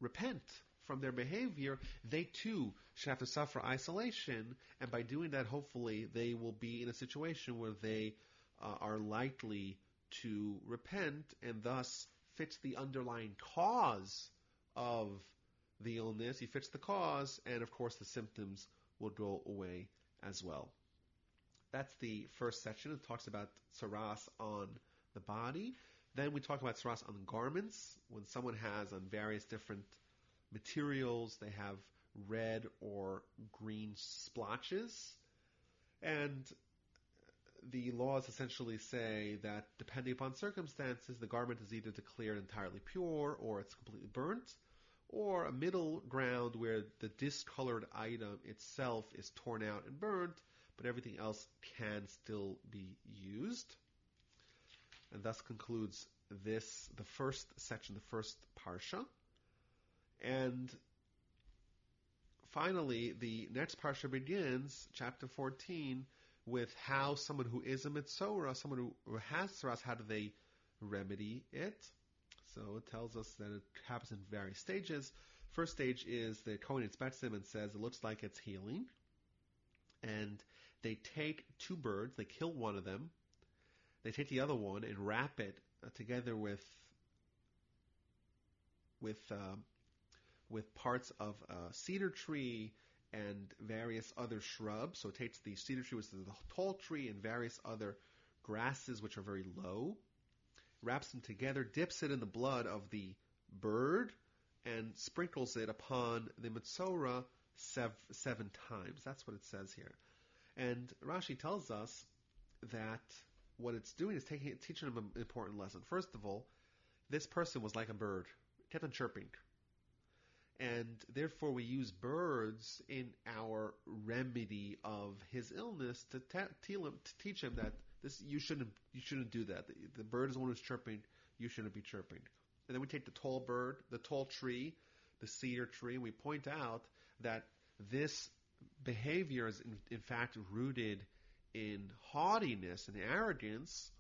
repent from their behavior, they too should have to suffer isolation, and by doing that, hopefully, they will be in a situation where they uh, are likely to repent and thus fix the underlying cause of the illness. He fits the cause, and of course, the symptoms will go away as well. That's the first section. It talks about tsaras on the body. Then we talk about tsaras on garments. When someone has on various different materials, they have red or green splotches. And the laws essentially say that depending upon circumstances, the garment is either declared entirely pure or it's completely burnt, or a middle ground where the discolored item itself is torn out and burnt, but everything else can still be used. And thus concludes this, the first section, the first parsha. And finally, the next parsha begins, chapter 14, with how someone who is a mitzora, someone who has tsaras, how do they remedy it? So it tells us that it happens in various stages. First stage is the Kohen inspects him and says it looks like it's healing. And they take two birds, they kill one of them, they take the other one and wrap it together with with uh, with parts of a cedar tree and various other shrubs. So it takes the cedar tree, which is the tall tree, and various other grasses which are very low, wraps them together, dips it in the blood of the bird, and sprinkles it upon the Mitzora sev- seven times. That's what it says here. And Rashi tells us that what it's doing is taking, teaching them an important lesson. First of all, this person was like a bird, kept on chirping. And therefore, we use birds in our remedy of his illness to, him, to teach him that this you shouldn't you shouldn't do that. The, the bird is the one who's chirping. You shouldn't be chirping. And then we take the tall bird, the tall tree, the cedar tree, and we point out that this behavior is in, in fact rooted in haughtiness and arrogance,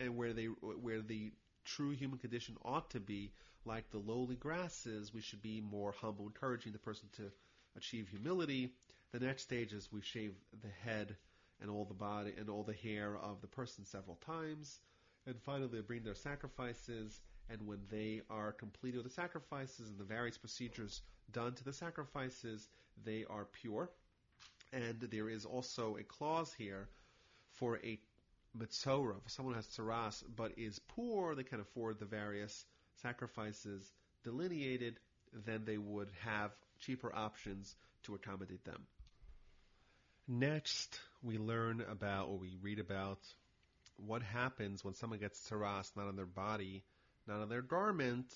and where they where the true human condition ought to be like the lowly grasses, we should be more humble, encouraging the person to achieve humility. The next stage is we shave the head and all the body and all the hair of the person several times. And finally, they bring their sacrifices. And when they are completed with the sacrifices and the various procedures done to the sacrifices, they are pure. And there is also a clause here for a mitzora, for someone who has tsaras but is poor, they can afford the various sacrifices delineated, then they would have cheaper options to accommodate them. Next, we learn about, or we read about, what happens when someone gets tsaras not on their body, not on their garment,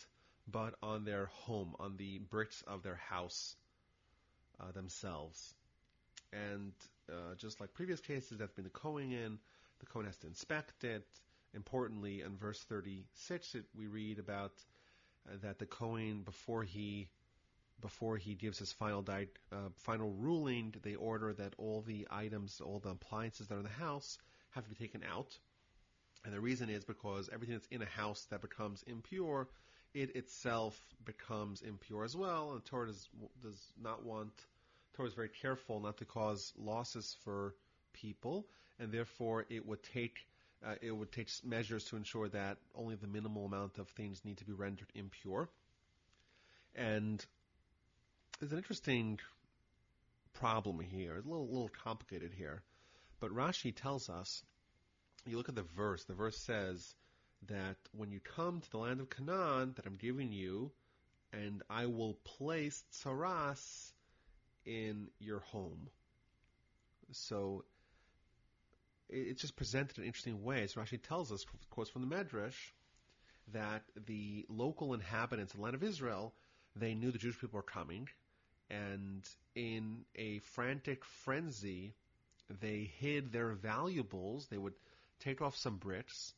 but on their home, on the bricks of their house uh, themselves. And uh, just like previous cases, that's been the Kohen in. The Kohen has to inspect it. Importantly, in verse 36, it, we read about uh, that the Kohen, before he before he gives his final di- uh, final ruling, they order that all the items, all the appliances that are in the house, have to be taken out. And the reason is because everything that's in a house that becomes impure, it itself becomes impure as well. And Torah does, does not want Torah is very careful not to cause losses for people, and therefore it would take uh, it would take measures to ensure that only the minimal amount of things need to be rendered impure. And there's an interesting problem here. It's a little, little complicated here. But Rashi tells us, you look at the verse, the verse says that when you come to the land of Canaan that I'm giving you, and I will place tsaras in your home. So it's just presented in interesting ways. Rashi tells us, of course, from the Medrash, that the local inhabitants of the land of Israel, they knew the Jewish people were coming, and in a frantic frenzy, they hid their valuables. They would take off some bricks,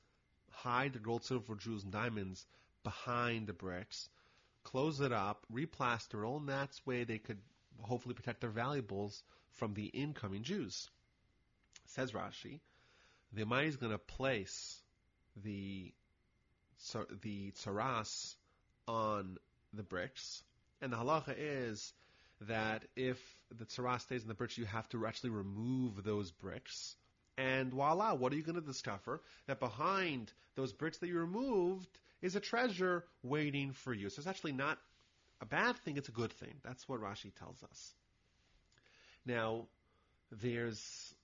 hide the gold, silver, jewels, and diamonds behind the bricks, close it up, replaster it, all in that way they could hopefully protect their valuables from the incoming Jews. Says Rashi, the Amai is going to place the the tsaras on the bricks, and the halacha is that if the tsaras stays in the bricks, you have to actually remove those bricks. And voila, what are you going to discover? That behind those bricks that you removed is a treasure waiting for you. So it's actually not a bad thing, it's a good thing. That's what Rashi tells us. Now, there's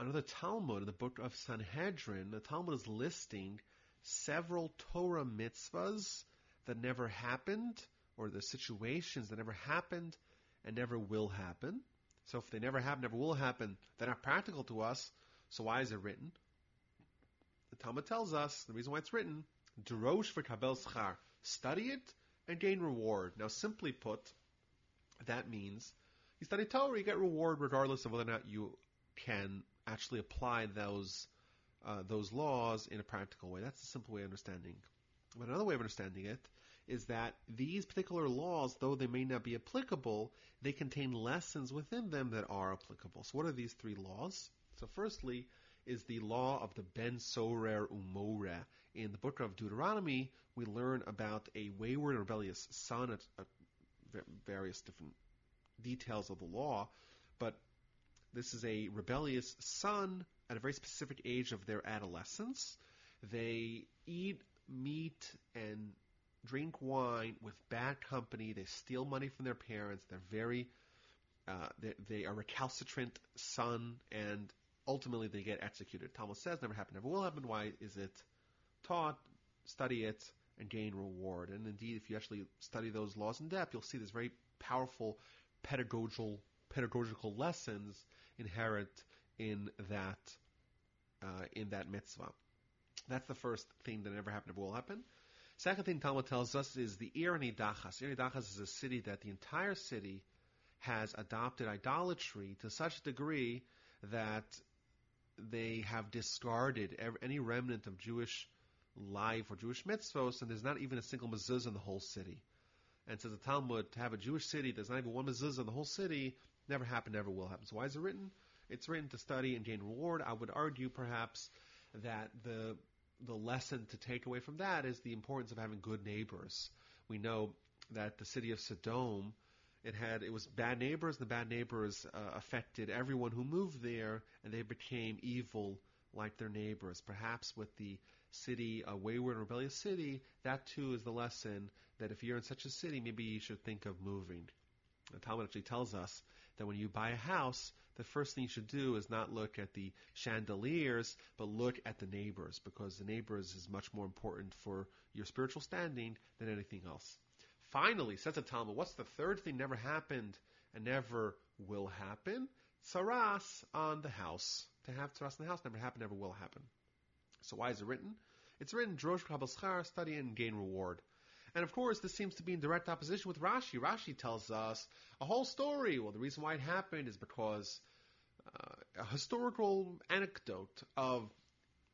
another Talmud in the book of Sanhedrin. The Talmud is listing several Torah mitzvahs that never happened, or the situations that never happened and never will happen. So if they never have, never will happen, they're not practical to us. So why is it written? The Talmud tells us the reason why it's written: Drosh v'kabel schar, study it and gain reward. Now, simply put, that means you study Torah, you get reward regardless of whether or not you can actually apply those uh, those laws in a practical way. That's a simple way of understanding. But another way of understanding it is that these particular laws, though they may not be applicable, they contain lessons within them that are applicable. So, what are these three laws? So, firstly, is the law of the Ben Sorer Umore. In the book of Deuteronomy, we learn about a wayward and rebellious son, at, at various different details of the law, but this is a rebellious son at a very specific age of their adolescence. They eat meat and drink wine with bad company. They steal money from their parents. They're very, uh, they, they, are recalcitrant son, and ultimately they get executed. Talmud says never happened, never will happen. Why is it taught? Study it and gain reward. And indeed, if you actually study those laws in depth, you'll see there's very powerful pedagogical pedagogical lessons inherent in that uh, in that mitzvah. That's the first thing that never happened, never will happen. Second thing Talmud tells us is the Ir Dachas. Ir Dachas is a city that the entire city has adopted idolatry to such a degree that they have discarded any remnant of Jewish life or Jewish mitzvahs, and there's not even a single mezuzah in the whole city. And says the Talmud, to have a Jewish city, there's not even one mezuzah in the whole city, never happened, never will happen. So why is it written? It's written to study and gain reward. I would argue, perhaps, that the the lesson to take away from that is the importance of having good neighbors. We know that the city of Sodom, it had it was bad neighbors. The bad neighbors uh, affected everyone who moved there, and they became evil like their neighbors. Perhaps with the city, a wayward and rebellious city, that too is the lesson that if you're in such a city, maybe you should think of moving. The Talmud actually tells us that when you buy a house, the first thing you should do is not look at the chandeliers, but look at the neighbors, because the neighbors is much more important for your spiritual standing than anything else. Finally, says the Talmud, what's the third thing never happened and never will happen? Tsaras on the house. To have tsaras on the house never happened, never will happen. So why is it written? It's written, Drosh Kabbalah study and gain reward. And of course, this seems to be in direct opposition with Rashi. Rashi tells us a whole story. Well, the reason why it happened is because uh, a historical anecdote of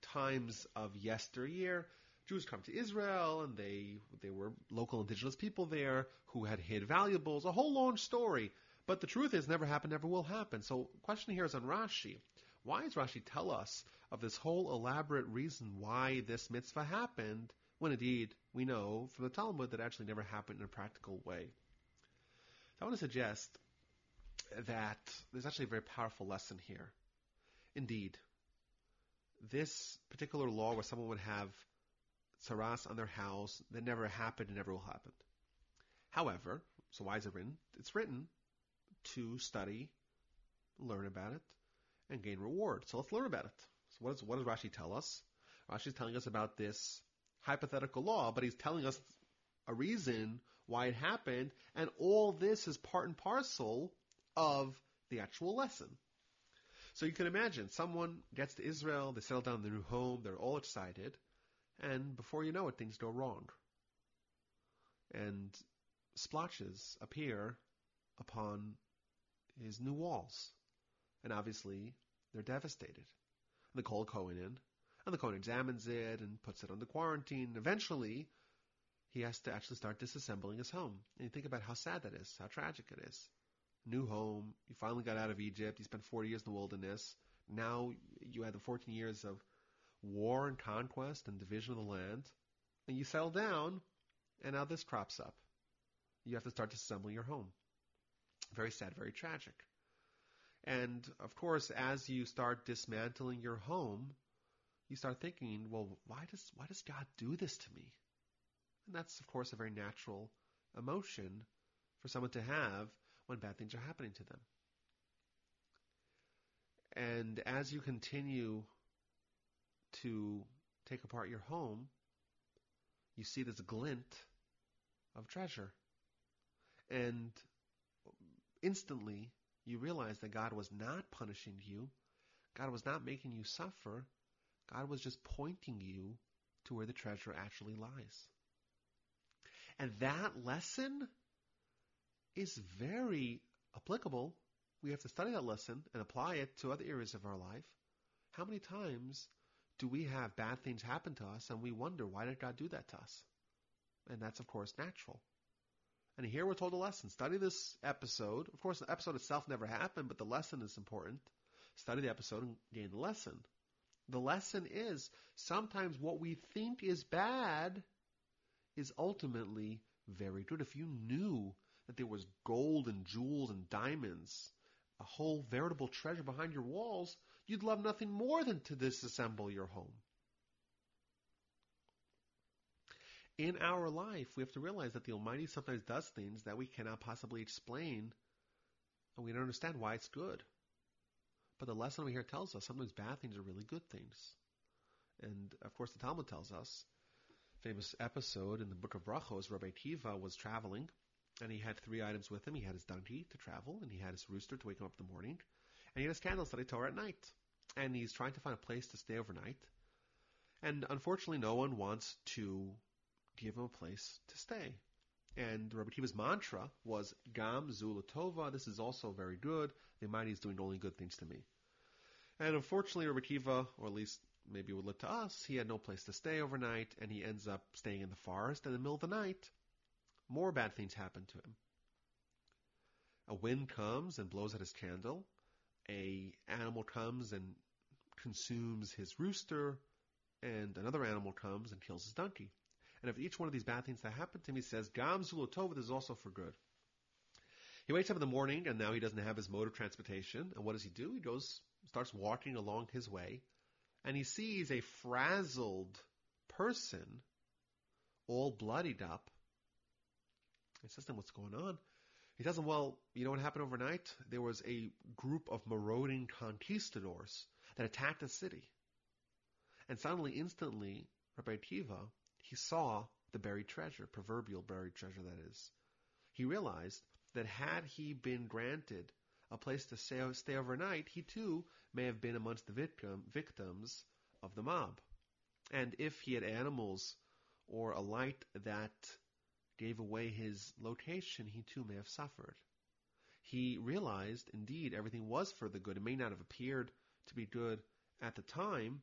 times of yesteryear. Jews come to Israel, and they they were local indigenous people there who had hid valuables. A whole long story. But the truth is, never happened, never will happen. So, question here is on Rashi. Why does Rashi tell us of this whole elaborate reason why this mitzvah happened? When indeed we know from the Talmud that actually never happened in a practical way. I want to suggest that there's actually a very powerful lesson here. Indeed, this particular law where someone would have tsaras on their house that never happened and never will happen. However, so why is it written? It's written to study, learn about it, and gain reward. So let's learn about it. So what, is, what does Rashi tell us? Rashi is telling us about this hypothetical law, but he's telling us a reason why it happened, and all this is part and parcel of the actual lesson. So you can imagine someone gets to Israel, they settle down in their new home, they're all excited, and before you know it, things go wrong. And splotches appear upon his new walls. And obviously, they're devastated. They call Kohen in, and the Kohen examines it and puts it under quarantine. Eventually, he has to actually start disassembling his home. And you think about how sad that is, how tragic it is. New home, you finally got out of Egypt, you spent 40 years in the wilderness. Now you had the 14 years of war and conquest and division of the land. And you settle down, and now this crops up. You have to start disassembling your home. Very sad, very tragic. And of course, as you start dismantling your home, you start thinking, well, why does why does God do this to me? And that's of course a very natural emotion for someone to have when bad things are happening to them. And as you continue to take apart your home, you see this glint of treasure. And instantly you realize that God was not punishing you. God was not making you suffer. God was just pointing you to where the treasure actually lies. And that lesson is very applicable. We have to study that lesson and apply it to other areas of our life. How many times do we have bad things happen to us and we wonder, why did God do that to us? And that's, of course, natural. And here we're told a lesson. Study this episode. Of course, the episode itself never happened, but the lesson is important. Study the episode and gain the lesson. The lesson is sometimes what we think is bad is ultimately very good. If you knew that there was gold and jewels and diamonds, a whole veritable treasure behind your walls, you'd love nothing more than to disassemble your home. In our life, we have to realize that the Almighty sometimes does things that we cannot possibly explain, and we don't understand why it's good. But the lesson we hear tells us sometimes bad things are really good things. And of course, the Talmud tells us, famous episode in the book of Brachos, Rabbi Akiva was traveling, and he had three items with him. He had his donkey to travel, and he had his rooster to wake him up in the morning, and he had his candles that he Torah at night. And he's trying to find a place to stay overnight. And unfortunately, no one wants to give him a place to stay. And Rabbi Akiva's mantra was Gam zu l'tova. This is also very good. The Almighty is doing only good things to me. And unfortunately, Rabbi Akiva, or at least maybe it would look to us, he had no place to stay overnight, and he ends up staying in the forest. And in the middle of the night, more bad things happen to him. A wind comes and blows out his candle. A animal comes and consumes his rooster, and another animal comes and kills his donkey. And if each one of these bad things that happened to him, he says, Gam zu l'tova, this is also for good. He wakes up in the morning and now he doesn't have his mode of transportation. And what does he do? He goes, starts walking along his way and he sees a frazzled person all bloodied up. He says to him, what's going on? He tells him, well, you know what happened overnight? There was a group of marauding conquistadors that attacked the city. And suddenly, instantly, Rabbi Akiva he saw the buried treasure, proverbial buried treasure that is. He realized that had he been granted a place to stay, stay overnight, he too may have been amongst the victim, victims of the mob. And if he had animals or a light that gave away his location, he too may have suffered. He realized, indeed, everything was for the good. It may not have appeared to be good at the time,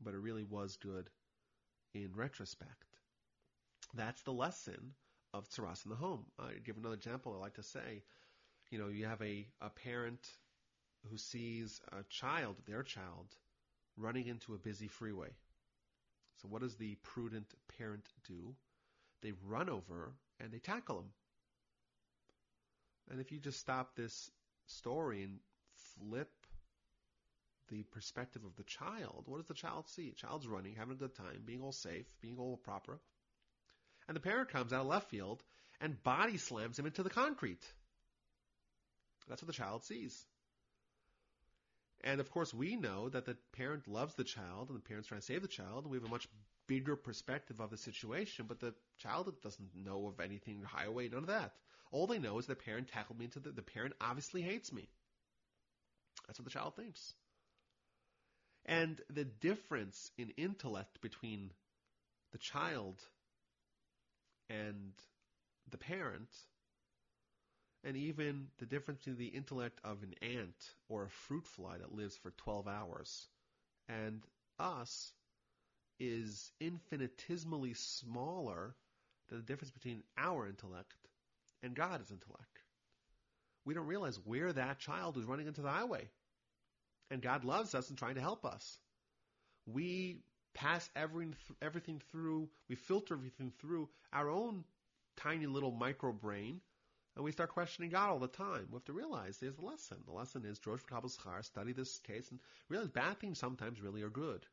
but it really was good in retrospect. That's the lesson of tzaras in the home. I give another example I like to say. You know, you have a, a parent who sees a child, their child, running into a busy freeway. So what does the prudent parent do? They run over and they tackle him. And if you just stop this story and flip the perspective of the child, what does the child see? Child's running, having a good time, being all safe, being all proper. And the parent comes out of left field and body slams him into the concrete. That's what the child sees. And of course, we know that the parent loves the child and the parent's trying to save the child, we have a much bigger perspective of the situation, but the child doesn't know of anything highway, none of that. All they know is the parent tackled me into the, the parent obviously hates me. That's what the child thinks. And the difference in intellect between the child and the parent, and even the difference between the intellect of an ant or a fruit fly that lives for 12 hours and us is infinitesimally smaller than the difference between our intellect and God's intellect. We don't realize we're that child who's running into the highway. And God loves us and trying to help us. We pass everything, everything through, we filter everything through our own tiny little micro brain, and we start questioning God all the time. We have to realize there's a lesson. The lesson is Drosh Kabbalah study this case, and realize bad things sometimes really are good.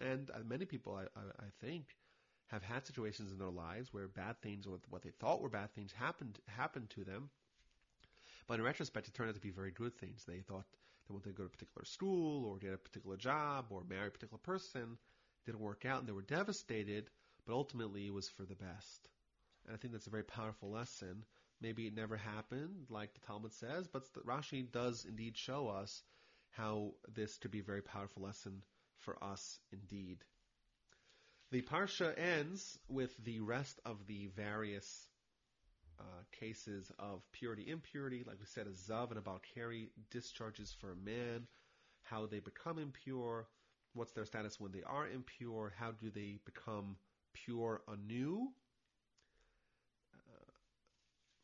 And uh, many people, I, I, I think, have had situations in their lives where bad things, or what they thought were bad things, happened happened to them. But in retrospect, it turned out to be very good things. They thought they wanted to go to a particular school, or get a particular job, or marry a particular person. It didn't work out, and they were devastated. But ultimately, it was for the best. And I think that's a very powerful lesson. Maybe it never happened, like the Talmud says, but Rashi does indeed show us how this could be a very powerful lesson for us indeed. The parsha ends with the rest of the various uh, cases of purity impurity, like we said, a zav and a baal keri discharges for a man, how they become impure, what's their status when they are impure, how do they become pure anew. Uh,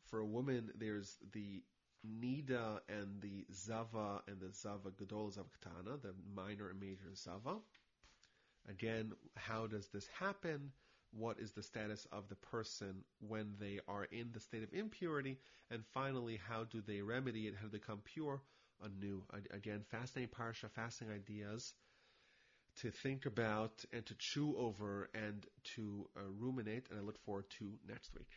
for a woman, there's the nida and the zava and the zava gadol zava katana, the minor and major zava. Again, how does this happen? What is the status of the person when they are in the state of impurity? And finally, how do they remedy it? How do they become pure anew? Again, fascinating parsha, fascinating ideas to think about and to chew over and to uh, ruminate. And I look forward to next week.